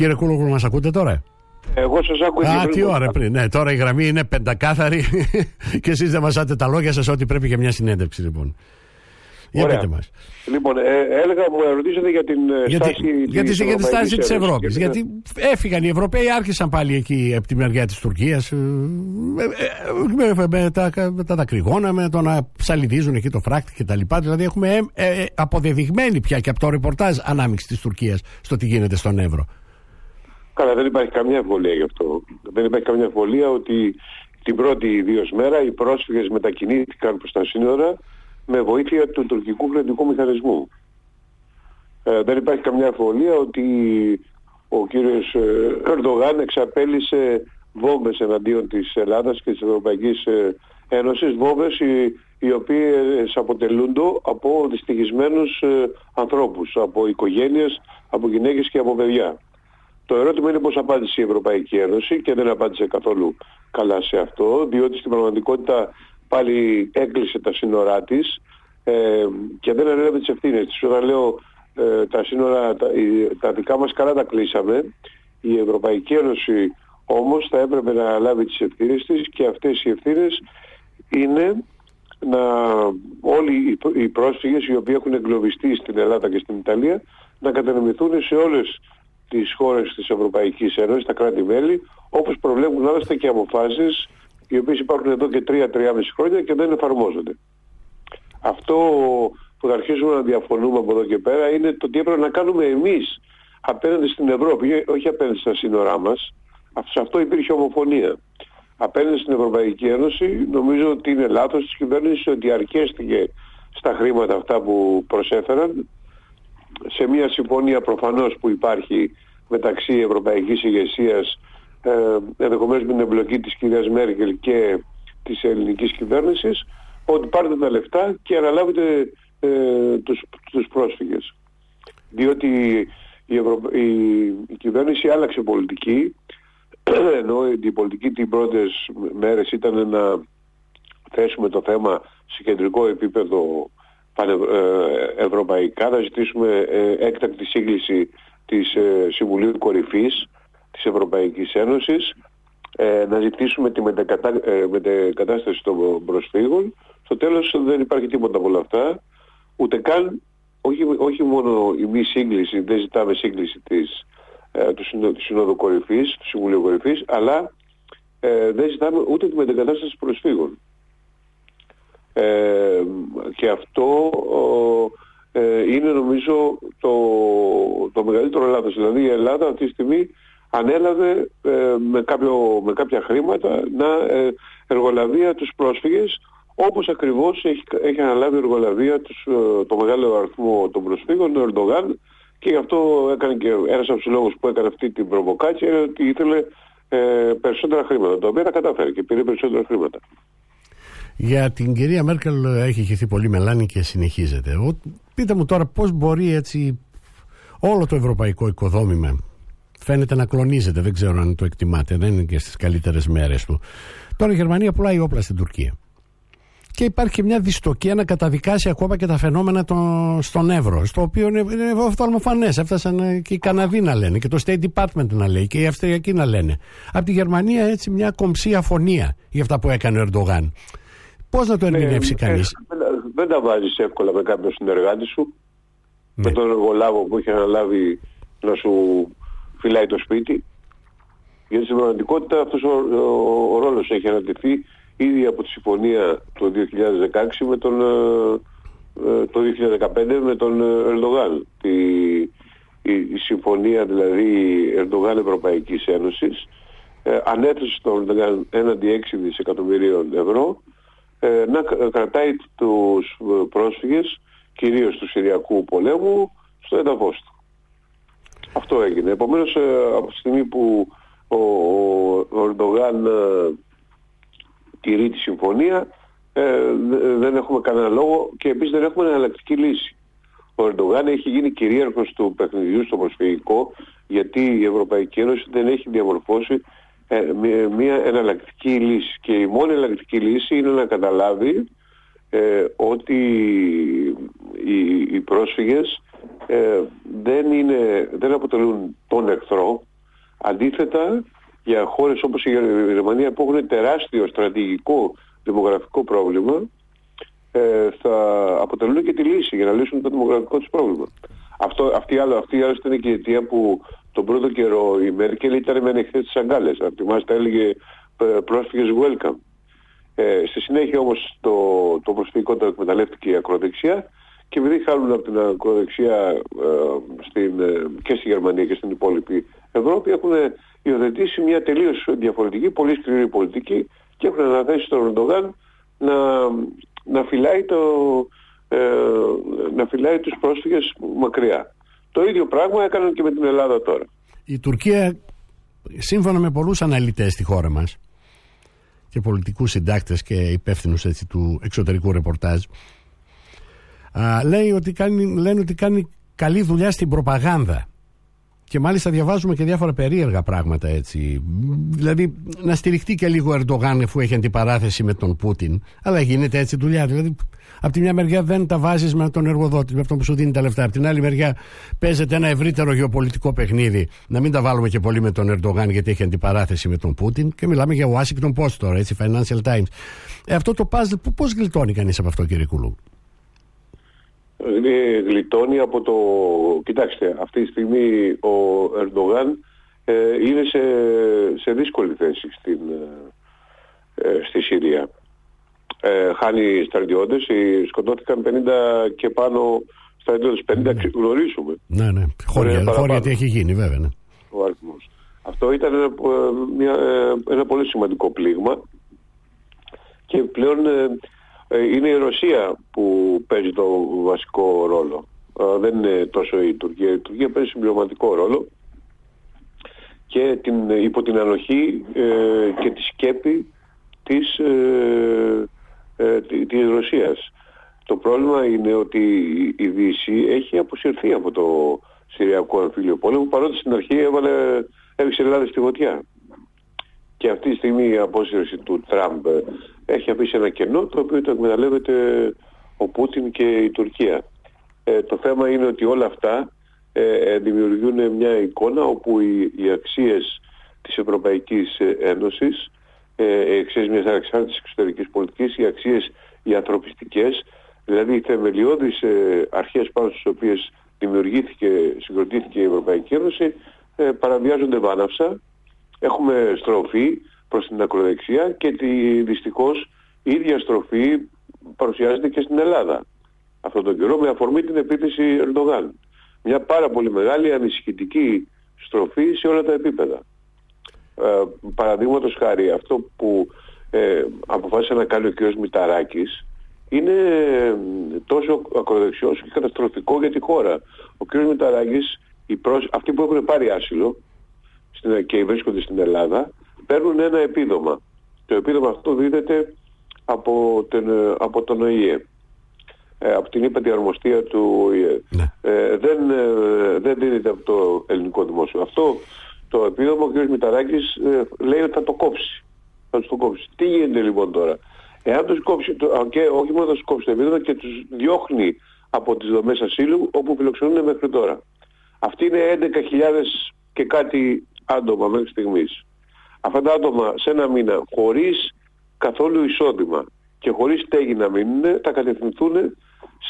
Κύριε Κούλογλου, μας ακούτε τώρα; Εγώ σας άκουγα. Α, τι ώρα πριν. Ναι, τώρα η γραμμή είναι πεντακάθαρη και εσείς δεν μασάτε τα λόγια σας ότι πρέπει για μια συνέντευξη, λοιπόν. Για πείτε μας. Λοιπόν, ε, έλεγα μου ρωτήσατε για την ε, γιατί, στάση για της, για τη στάση της Ευρώπης. Και- Γιατί έφυγαν οι Ευρωπαίοι, άρχισαν πάλι εκεί από τη μεριά της Τουρκίας ε, με, με, με τα, με τα δακρυγόνα, με το να ψαλιδίζουν εκεί το φράκτη και τα λοιπά. Δηλαδή έχουμε ε, ε, αποδεδειγμένη πια και από το ρεπορτάζ ανάμειξη της Τουρκίας στο τι γίνεται στον Εύρο. Καλά, δεν υπάρχει καμιά αμφιβολία γι' αυτό. Δεν υπάρχει καμιά αμφιβολία ότι την πρώτη ιδίω μέρα οι πρόσφυγες μετακινήθηκαν προς τα σύνορα με βοήθεια του τουρκικού κρατικού μηχανισμού. Ε, δεν υπάρχει καμιά αμφιβολία ότι ο κύριος ε, Ερντογάν εξαπέλυσε βόμβες εναντίον της Ελλάδας και της Ευρωπαϊκής ε, Ένωσης, βόμβες οι, οι οποίες αποτελούνται από δυστυχισμένους ε, ανθρώπους, από οικογένειες, από γυναίκες και από παιδιά. Το ερώτημα είναι πώς απάντησε η Ευρωπαϊκή Ένωση και δεν απάντησε καθόλου καλά σε αυτό, διότι στην πραγματικότητα πάλι έκλεισε τα σύνορά της ε, και δεν ανέλαβε τις ευθύνες της. Όταν λέω ε, τα σύνορα, τα, η- τα δικά μας καλά τα κλείσαμε, η Ευρωπαϊκή Ένωση όμως θα έπρεπε να λάβει τις ευθύνες της και αυτές οι ευθύνες είναι να όλοι οι πρό- οι πρόσφυγες οι οποίοι έχουν εγκλωβιστεί στην Ελλάδα και στην Ιταλία να κατανεμηθούν σε όλες τις χώρες της Ευρωπαϊκής Ένωσης, τα κράτη-μέλη, όπως προβλέπουν άλλωστε και αποφάσεις οι οποίες υπάρχουν εδώ και 3-3,5 χρόνια και δεν εφαρμόζονται. Αυτό που θα αρχίσουμε να διαφωνούμε από εδώ και πέρα είναι το τι έπρεπε να κάνουμε εμείς απέναντι στην Ευρώπη, όχι απέναντι στα σύνορά μας. Αυτό- Σε αυτό υπήρχε ομοφωνία. Απέναντι στην Ευρωπαϊκή Ένωση νομίζω ότι είναι λάθος της κυβέρνησης ότι αρκέστηκε στα χρήματα αυτά που προσέφεραν σε μια συμφωνία προφανώς που υπάρχει μεταξύ Ευρωπαϊκής ηγεσίας ε, ενδεχομένως με την εμπλοκή της κυρίας Μέρκελ και της ελληνικής κυβέρνησης ότι πάρτε τα λεφτά και αναλάβετε ε, τους, τους πρόσφυγες. Διότι η, Ευρω... η, η κυβέρνηση άλλαξε πολιτική ενώ η πολιτική την πρώτες μέρες ήταν να θέσουμε το θέμα σε κεντρικό επίπεδο πανε- ε, ευρωπαϊκά, να ζητήσουμε ε, έκτακτη σύγκληση της ε, Συμβουλίου Κορυφής της Ευρωπαϊκής Ένωσης, ε, να ζητήσουμε τη μετακατά, ε, μετεκατάσταση των προσφύγων. Στο τέλος δεν υπάρχει τίποτα από όλα αυτά, ούτε καν, όχι, όχι μόνο η μη σύγκληση, δεν ζητάμε σύγκληση της, ε, του, Συνο- του Συνόδου Κορυφής, του Συμβουλίου Κορυφής, αλλά ε, δεν ζητάμε ούτε τη μετεγκατάσταση προσφύγων. Ε, και αυτό ο, ε, είναι νομίζω το, το μεγαλύτερο λάθος. Δηλαδή η Ελλάδα αυτή τη στιγμή ανέλαβε ε, με, κάποιο, με κάποια χρήματα να ε, εργολαβία τους πρόσφυγες όπως ακριβώς έχει, έχει αναλάβει εργολαβία τους, ε, το μεγάλο αριθμό των προσφύγων, ο Ερντογάν και γι' αυτό έκανε και ένας από τους λόγους που έκανε αυτή την προβοκάτσια είναι ότι ήθελε ε, περισσότερα χρήματα, τα οποία τα κατάφερε και πήρε περισσότερα χρήματα. Για την κυρία Μέρκελ έχει χυθεί πολύ μελάνη και συνεχίζεται. Ο, πείτε μου τώρα πώς μπορεί έτσι όλο το ευρωπαϊκό οικοδόμημα φαίνεται να κλονίζεται, δεν ξέρω αν το εκτιμάτε, δεν είναι και στις καλύτερες μέρες του. Τώρα η Γερμανία πουλάει όπλα στην Τουρκία. Και υπάρχει και μια δυστοκία να καταδικάσει ακόμα και τα φαινόμενα των, στον Εύρο, στο οποίο είναι, είναι οφθαλμοφανές. Έφτασαν ε, και οι Καναδοί να λένε, και το State Department να λέει, και οι Αυστριακοί να λένε. Από τη Γερμανία έτσι μια κομψή αφωνία για αυτά που έκανε ο Ερντογάν. Πώς να το ερμηνεύσει Ε, κανείς; ε, δεν- δεν τα βάζεις εύκολα με κάποιον συνεργάτη σου, Ναι. με τον εργολάβο που έχει αναλάβει να σου φυλάει το σπίτι. Γιατί στην πραγματικότητα αυτός ο, ο, ο ρόλος έχει ανατεθεί ήδη από τη συμφωνία το 2016 με τον, ε, ε, το 2015 με τον ε, Ερντογάν. Η, η, η συμφωνία δηλαδή Ερντογάν Ευρωπαϊκής Ένωσης ε, ανέθεσε στον Ερντογάν έναντι 6 δισεκατομμυρίων ευρώ ε, να κα- κρατάει τους ε, πρόσφυγες κυρίως τους Συριακού πολέμου στο έδαφος του. Αυτό έγινε. Επομένως ε, από τη στιγμή που ο, ο Ερντογάν ε, τηρεί τη συμφωνία ε, δε- δεν έχουμε κανένα λόγο και επίσης δεν έχουμε εναλλακτική λύση. Ο Ερντογάν έχει γίνει κυρίαρχος του παιχνιδιού στο προσφυγικό γιατί η Ευρωπαϊκή Ένωση δεν έχει διαμορφώσει ε, μια- μια εναλλακτική λύση και η μόνη εναλλακτική λύση είναι να καταλάβει ε, ότι οι, οι πρόσφυγες ε, δεν, είναι, δεν αποτελούν τον εχθρό Αντίθετα, για χώρες όπως η Γερμανία που έχουν τεράστιο στρατηγικό δημογραφικό πρόβλημα, ε, θα αποτελούν και τη λύση για να λύσουν το δημογραφικό τους πρόβλημα. Αυτό, αυτή, άλλο, αυτή άλλωστε είναι και η αιτία που τον πρώτο καιρό η Μέρκελ ήταν με ανοιχτές τις αγκάλες. Από τη μάλιστα έλεγε ε, πρόσφυγες welcome. Ε, στη συνέχεια όμως το, το προσφυγικό το εκμεταλλεύτηκε η ακροδεξιά και επειδή χάνουν από την ακροδεξιά ε, στην, ε, και στη Γερμανία και στην υπόλοιπη Ευρώπη έχουν υιοθετήσει μια τελείως διαφορετική, πολύ σκληρή πολιτική και έχουν αναθέσει στον Ερντογάν να, να φυλάει το, ε, να φυλάει τους πρόσφυγες μακριά. Το ίδιο πράγμα έκαναν και με την Ελλάδα τώρα. Η Τουρκία, σύμφωνα με πολλούς αναλυτές στη χώρα μας και πολιτικούς συντάκτες και υπεύθυνους έτσι, του εξωτερικού ρεπορτάζ, α, λέει ότι κάνει, λένε ότι κάνει καλή δουλειά στην προπαγάνδα. Και μάλιστα διαβάζουμε και διάφορα περίεργα πράγματα έτσι. Δηλαδή να στηριχτεί και λίγο ο Ερντογάν αφού έχει αντιπαράθεση με τον Πούτιν. Αλλά γίνεται έτσι δουλειά. Δηλαδή από τη μια μεριά δεν τα βάζεις με τον εργοδότη, με αυτόν που σου δίνει τα λεφτά. Από την άλλη μεριά παίζεται ένα ευρύτερο γεωπολιτικό παιχνίδι. Να μην τα βάλουμε και πολύ με τον Ερντογάν γιατί έχει αντιπαράθεση με τον Πούτιν. Και μιλάμε για Washington Post τώρα, έτσι, Financial Times. Ε, αυτό το puzzle, πώς γλιτώνει κανείς από αυτό, κύριε Κουλού; Ε, γλιτώνει από το... Κοιτάξτε, αυτή τη στιγμή ο Ερντογάν ε, είναι σε, σε δύσκολη θέση στην, ε, ε στη Συρία ε, χάνει στρατιώτες, σκοτώθηκαν 50 και πάνω στρατιώτες, 50 ναι. γνωρίζουμε. Ναι, ναι, χώρια, χώρια τι έχει γίνει βέβαια. Ναι. Ο αριθμός. Αυτό ήταν ένα, ε, μια, ε, ένα πολύ σημαντικό πλήγμα και πλέον ε, είναι η Ρωσία που παίζει το βασικό ρόλο. δεν είναι τόσο η Τουρκία. Η Τουρκία παίζει συμπληρωματικό ρόλο και την, υπό την ανοχή και τη σκέπη της ε, της Ρωσίας. Το πρόβλημα είναι ότι η Δύση έχει αποσυρθεί από το Συριακό Εμφύλιο Πόλεμο παρότι στην αρχή έβαλε, έριξε Ελλάδα στη φωτιά. Και αυτή τη στιγμή η απόσυρση του Τραμπ έχει αφήσει ένα κενό το οποίο το εκμεταλλεύεται ο Πούτιν και η Τουρκία. Ε, το θέμα είναι ότι όλα αυτά ε, δημιουργούν μια εικόνα όπου οι, οι αξίες της Ευρωπαϊκής Ένωσης ε, εξής μιας ανεξάρτητης εξωτερικής πολιτικής, οι αξίες οι ανθρωπιστικές, δηλαδή οι θεμελιώδεις ε, αρχές πάνω στις οποίες δημιουργήθηκε, συγκροτήθηκε η Ευρωπαϊκή Ένωση, ε, παραβιάζονται βάναυσα. Έχουμε στροφή προς την ακροδεξιά και τη, δυστυχώς η ίδια στροφή παρουσιάζεται και στην Ελλάδα. Αυτόν τον καιρό με αφορμή την επίθεση Ερντογάν. Μια πάρα πολύ μεγάλη ανησυχητική στροφή σε όλα τα επίπεδα. Ε, Παραδείγματος χάρη αυτό που ε, αποφάσισε να κάνει ο κ. Μηταράκης είναι ε, τόσο ακροδεξιός και καταστροφικό για τη χώρα. Ο κ. Μηταράκης, οι προς... αυτοί που έχουν πάρει άσυλο στην... και βρίσκονται στην Ελλάδα, παίρνουν ένα επίδομα. Το επίδομα αυτό δίδεται από, τον, ε, από τον ΟΗΕ. Ε, από την ύπατη αρμοστία του ΟΗΕ. Ναι. Ε, δεν, δεν δίνεται από το ελληνικό δημόσιο. Αυτό το επίδομα ο κ. Μηταράκης ε, λέει ότι θα το κόψει. Θα τους το κόψει. Τι γίνεται λοιπόν τώρα; Εάν τους κόψει, το, και όχι μόνο θα τους κόψει το επίδομα και τους διώχνει από τις δομές ασύλου όπου φιλοξενούν μέχρι τώρα. Αυτοί είναι 11.000 και κάτι άτομα μέχρι στιγμής. Αυτά τα άτομα σε ένα μήνα χωρίς καθόλου εισόδημα και χωρίς στέγη να μείνουν θα κατευθυνθούν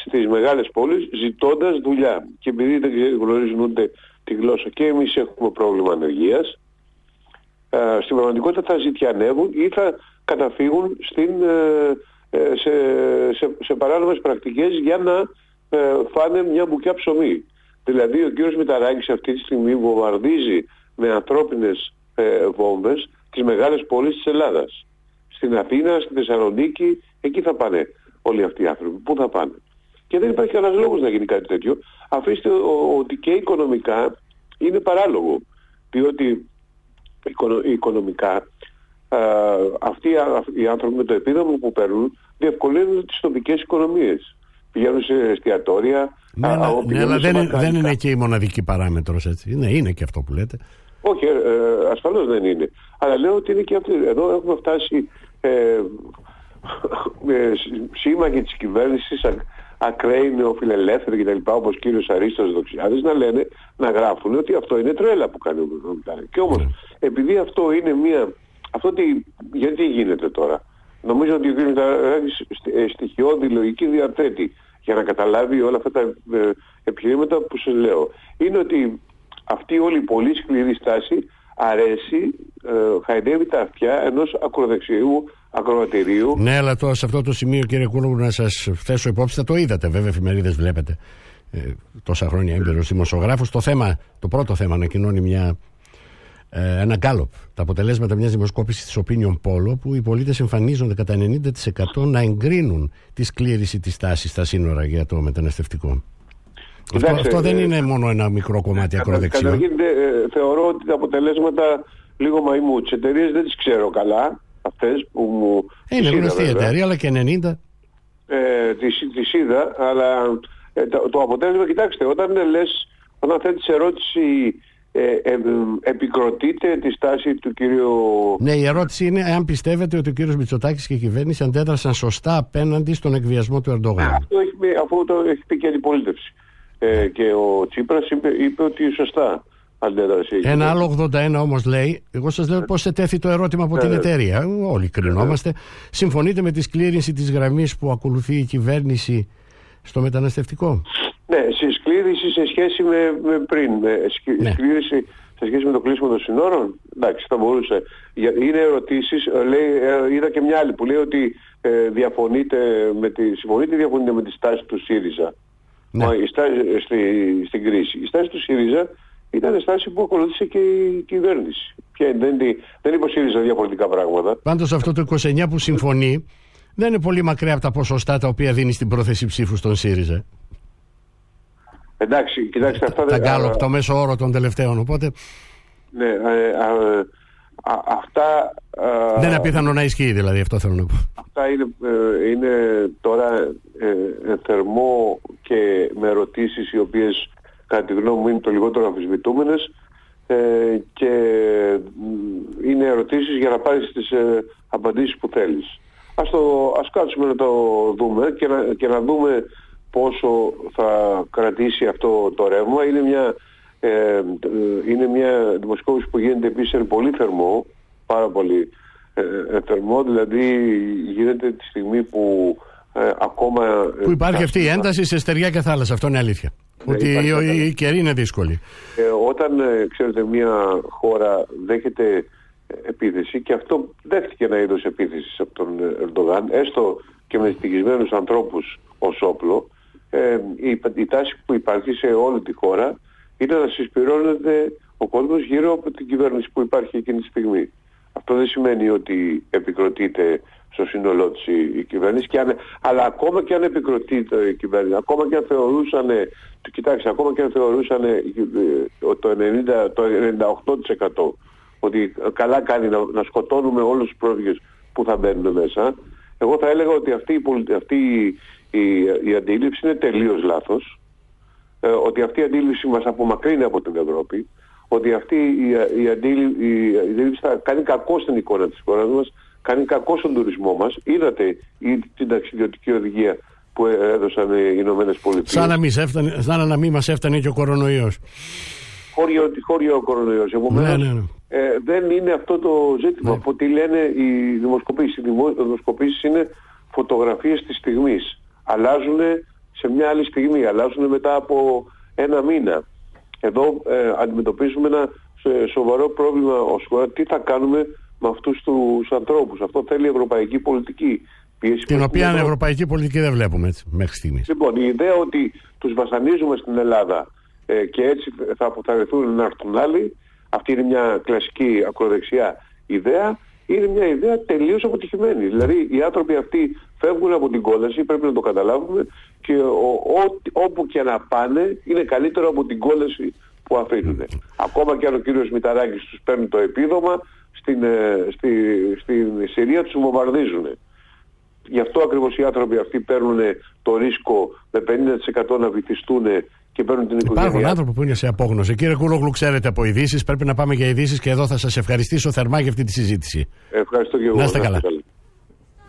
στις μεγάλες πόλεις ζητώντας δουλειά. Και επειδή δεν γνωρίζουν ούτε τη γλώσσα και εμείς έχουμε πρόβλημα ανεργίας, ε, στην πραγματικότητα θα ζητιανεύουν ή θα καταφύγουν στην, ε, ε, σε, σε, σε παράνομες πρακτικές για να ε, φάνε μια μπουκιά ψωμί. Δηλαδή ο κύριος Μηταράκης αυτή τη στιγμή βομβαρδίζει με ανθρώπινες ε, βόμβες τις μεγάλες πόλεις της Ελλάδας. Στην Αθήνα, στη Θεσσαλονίκη, εκεί θα πάνε όλοι αυτοί οι άνθρωποι. Πού θα πάνε; Και δεν υπάρχει κανένας λόγος να γίνει κάτι τέτοιο. Αφήστε ότι και οικονομικά είναι παράλογο. Διότι οικονομικά α, αυτοί οι άνθρωποι με το επίδομα που παίρνουν διευκολύνουν τις τοπικές οικονομίες. Πηγαίνουν σε εστιατόρια. Ναι, α, ναι, ναι αλλά δεν, δεν είναι και η μοναδική παράμετρος έτσι. Είναι, είναι και αυτό που λέτε. Όχι, ε, ε, ασφαλώς δεν είναι. Αλλά λέω ότι είναι και αυτό. Εδώ έχουμε φτάσει ε, ε, σύμμαχοι της κυβέρνησης ακραίοι νεοφιλελεύθεροι κτλ. όπως κύριος Αρίστος Δοξιάδης να λένε, να γράφουν ότι αυτό είναι τρέλα που κάνει ο Μητσοτάκης. Και όμως ναι. επειδή αυτό είναι μια... Αυτό τι, γιατί γίνεται τώρα; Νομίζω ότι ο κ. Μητσοτάκης ε, στοιχειώδη λογική διαθέτει για να καταλάβει όλα αυτά τα ε, επιχειρήματα που σας λέω. Είναι ότι αυτή όλη η πολύ σκληρή στάση αρέσει, ε, χαϊδεύει τα αυτιά ενός ακροδεξιού ακροατηρίου. Ναι, αλλά το, σε αυτό το σημείο κύριε Κούλογου να σας θέσω υπόψη, θα το είδατε βέβαια, εφημερίδες βλέπετε ε, τόσα χρόνια έμπειρος δημοσιογράφος. Το θέμα, το πρώτο θέμα ανακοινώνει μια, ε, ένα γκάλωπ, τα αποτελέσματα μιας δημοσκόπησης της Opinion Polo, που οι πολίτες εμφανίζονται κατά 90% να εγκρίνουν τη σκλήρηση της τάσης στα σύνορα για το μεταναστευτικό. Αυτό, αυτό δεν ε, είναι μόνο ένα μικρό κομμάτι ακροδεξιό. Καταρχήν ε, θεωρώ ότι τα αποτελέσματα λίγο μαϊμού. Τις εταιρείες δεν τις ξέρω καλά, αυτές που μου. Είναι γνωστή η εταιρεία, αλλά και 90. Ε, τις, είδα, αλλά ε, το, το, αποτέλεσμα, κοιτάξτε, όταν λες, όταν θέτεις ερώτηση ε, ε, επικροτείτε τη στάση του κύριου... Ναι, η ερώτηση είναι αν πιστεύετε ότι ο κύριος Μητσοτάκης και η κυβέρνηση αντέδρασαν σωστά απέναντι στον εκβιασμό του Ερντογάν. Αυτό έχει, αφού το έχει πει και η αντιπολίτευση. Ε, και ο Τσίπρας είπε, είπε ότι σωστά αντέδρασε. Ένα άλλο 81 όμως λέει, εγώ σας λέω πώς ετέθη το ερώτημα από την ναι. εταιρεία. Όλοι κρινόμαστε. Συμφωνείτε με τη σκλήρινση της γραμμής που ακολουθεί η κυβέρνηση στο μεταναστευτικό; Ναι, σε σκλήρινση σε σχέση με, με πριν. Με ναι. Σκλήρινση σε σχέση με το κλείσιμο των συνόρων. Εντάξει, θα μπορούσε. Είναι ερωτήσεις, ε, λέει, ε, είδα και μια άλλη που λέει ότι ε, διαφωνείτε με τη, συμφωνείτε διαφωνείτε με τη στάση του ΣΥΡΙΖΑ. Ναι. η στάση, στη, στην κρίση. Η στάση του ΣΥΡΙΖΑ ήταν στάση που ακολούθησε και η κυβέρνηση. Και δεν, δεν υποστήριζε διαφορετικά πράγματα. Πάντως αυτό το 29 που συμφωνεί δεν είναι πολύ μακριά από τα ποσοστά τα οποία δίνει στην πρόθεση ψήφου στον ΣΥΡΙΖΑ. Εντάξει, κοιτάξτε αυτά δεν... Τα γκάλωπ, το μέσο όρο των τελευταίων, οπότε... Ναι, ε, α, αυτά... δεν είναι απίθανο να ισχύει δηλαδή, αυτό θέλω να πω. Αυτά είναι, ε, είναι τώρα ε, θερμό και με ερωτήσεις οι οποίες κατά τη γνώμη μου είναι το λιγότερο αμφισβητούμενες ε, και είναι ερωτήσεις για να πάρεις τις ε, απαντήσεις που θέλεις. Ας, το, ας κάτσουμε να το δούμε και να, και να δούμε πόσο θα κρατήσει αυτό το ρεύμα. Είναι μια, ε, είναι μια δημοσκόπηση που γίνεται επίσης πολύ θερμό, πάρα πολύ ε, θερμό, δηλαδή γίνεται τη στιγμή που ε, ακόμα... Ε, που υπάρχει αυτή η ένταση σε στεριά και θάλασσα, αυτό είναι αλήθεια. Ναι, ότι η, η καιρή είναι δύσκολη. Ε, όταν, ε, ξέρετε, μια χώρα δέχεται επίθεση και αυτό δέχτηκε ένα είδος επίθεσης από τον Ερντογάν, έστω και με στοιχισμένους ανθρώπους ως όπλο, ε, η, η τάση που υπάρχει σε όλη τη χώρα είναι να συσπηρώνεται ο κόσμος γύρω από την κυβέρνηση που υπάρχει εκείνη τη στιγμή. Αυτό δεν σημαίνει ότι επικροτείται στο σύνολό της η, κυβέρνηση, και αν, αλλά ακόμα και αν επικροτείται η κυβέρνηση, ακόμα και αν θεωρούσαν, κοιτάξτε, ακόμα και αν θεωρούσαν ε, το, 90, το 98% ότι καλά κάνει να, να σκοτώνουμε όλους τους πρόσφυγες που θα μπαίνουν μέσα, εγώ θα έλεγα ότι αυτή, η, αυτή η, η, αντίληψη είναι τελείως λάθος, ε, ότι αυτή η αντίληψη μας απομακρύνει από την Ευρώπη, ότι αυτή η, η, αντίληψη, θα κάνει κακό στην εικόνα της χώρας μας, κάνει κακό στον τουρισμό μας. Είδατε την ταξιδιωτική οδηγία που έδωσαν οι Ηνωμένες Πολιτείες. Σαν να μην, σαν να μην μας έφτανε και ο κορονοϊός. Χώριο, χώριο ο κορονοϊός. Επομένως, ναι, ναι, ναι. Ε, δεν είναι αυτό το ζήτημα. Ναι. Από τι λένε οι δημοσκοπήσεις. Οι δημοσκοπήσεις είναι φωτογραφίες της στιγμής. Αλλάζουν σε μια άλλη στιγμή. Αλλάζουν μετά από ένα μήνα. Εδώ ε, αντιμετωπίζουμε ένα σοβαρό πρόβλημα ως χώρα. Τι θα κάνουμε με αυτούς τους ανθρώπους. Αυτό θέλει η ευρωπαϊκή πολιτική. Πίεση Την οποία ευρωπαϊκή πολιτική δεν βλέπουμε έτσι, μέχρι στιγμής. Λοιπόν, η ιδέα ότι τους βασανίζουμε στην Ελλάδα ε, και έτσι θα αποθαρρυνθούν να έρθουν άλλοι, αυτή είναι μια κλασική ακροδεξιά ιδέα, είναι μια ιδέα τελείως αποτυχημένη. Δηλαδή οι άνθρωποι αυτοί φεύγουν από την κόλαση, πρέπει να το καταλάβουμε και όπου και να πάνε είναι καλύτερο από την κόλαση που αφήνουν. Ακόμα και αν ο κύριος Μηταράκης τους παίρνει το επίδομα, στην, ε, στη, στην Συρία τους βομβαρδίζουν. Γι' αυτό ακριβώς οι άνθρωποι αυτοί παίρνουν το ρίσκο με 50% να βυθιστούν και παίρνουν την οικογένεια. Υπάρχουν άνθρωποι που είναι σε απόγνωση. Κύριε Κούλογλου, ξέρετε από ειδήσεις. Πρέπει να πάμε για ειδήσεις και εδώ θα σας ευχαριστήσω θερμά για αυτή τη συζήτηση. Ευχαριστώ και εγώ. Να είστε καλά.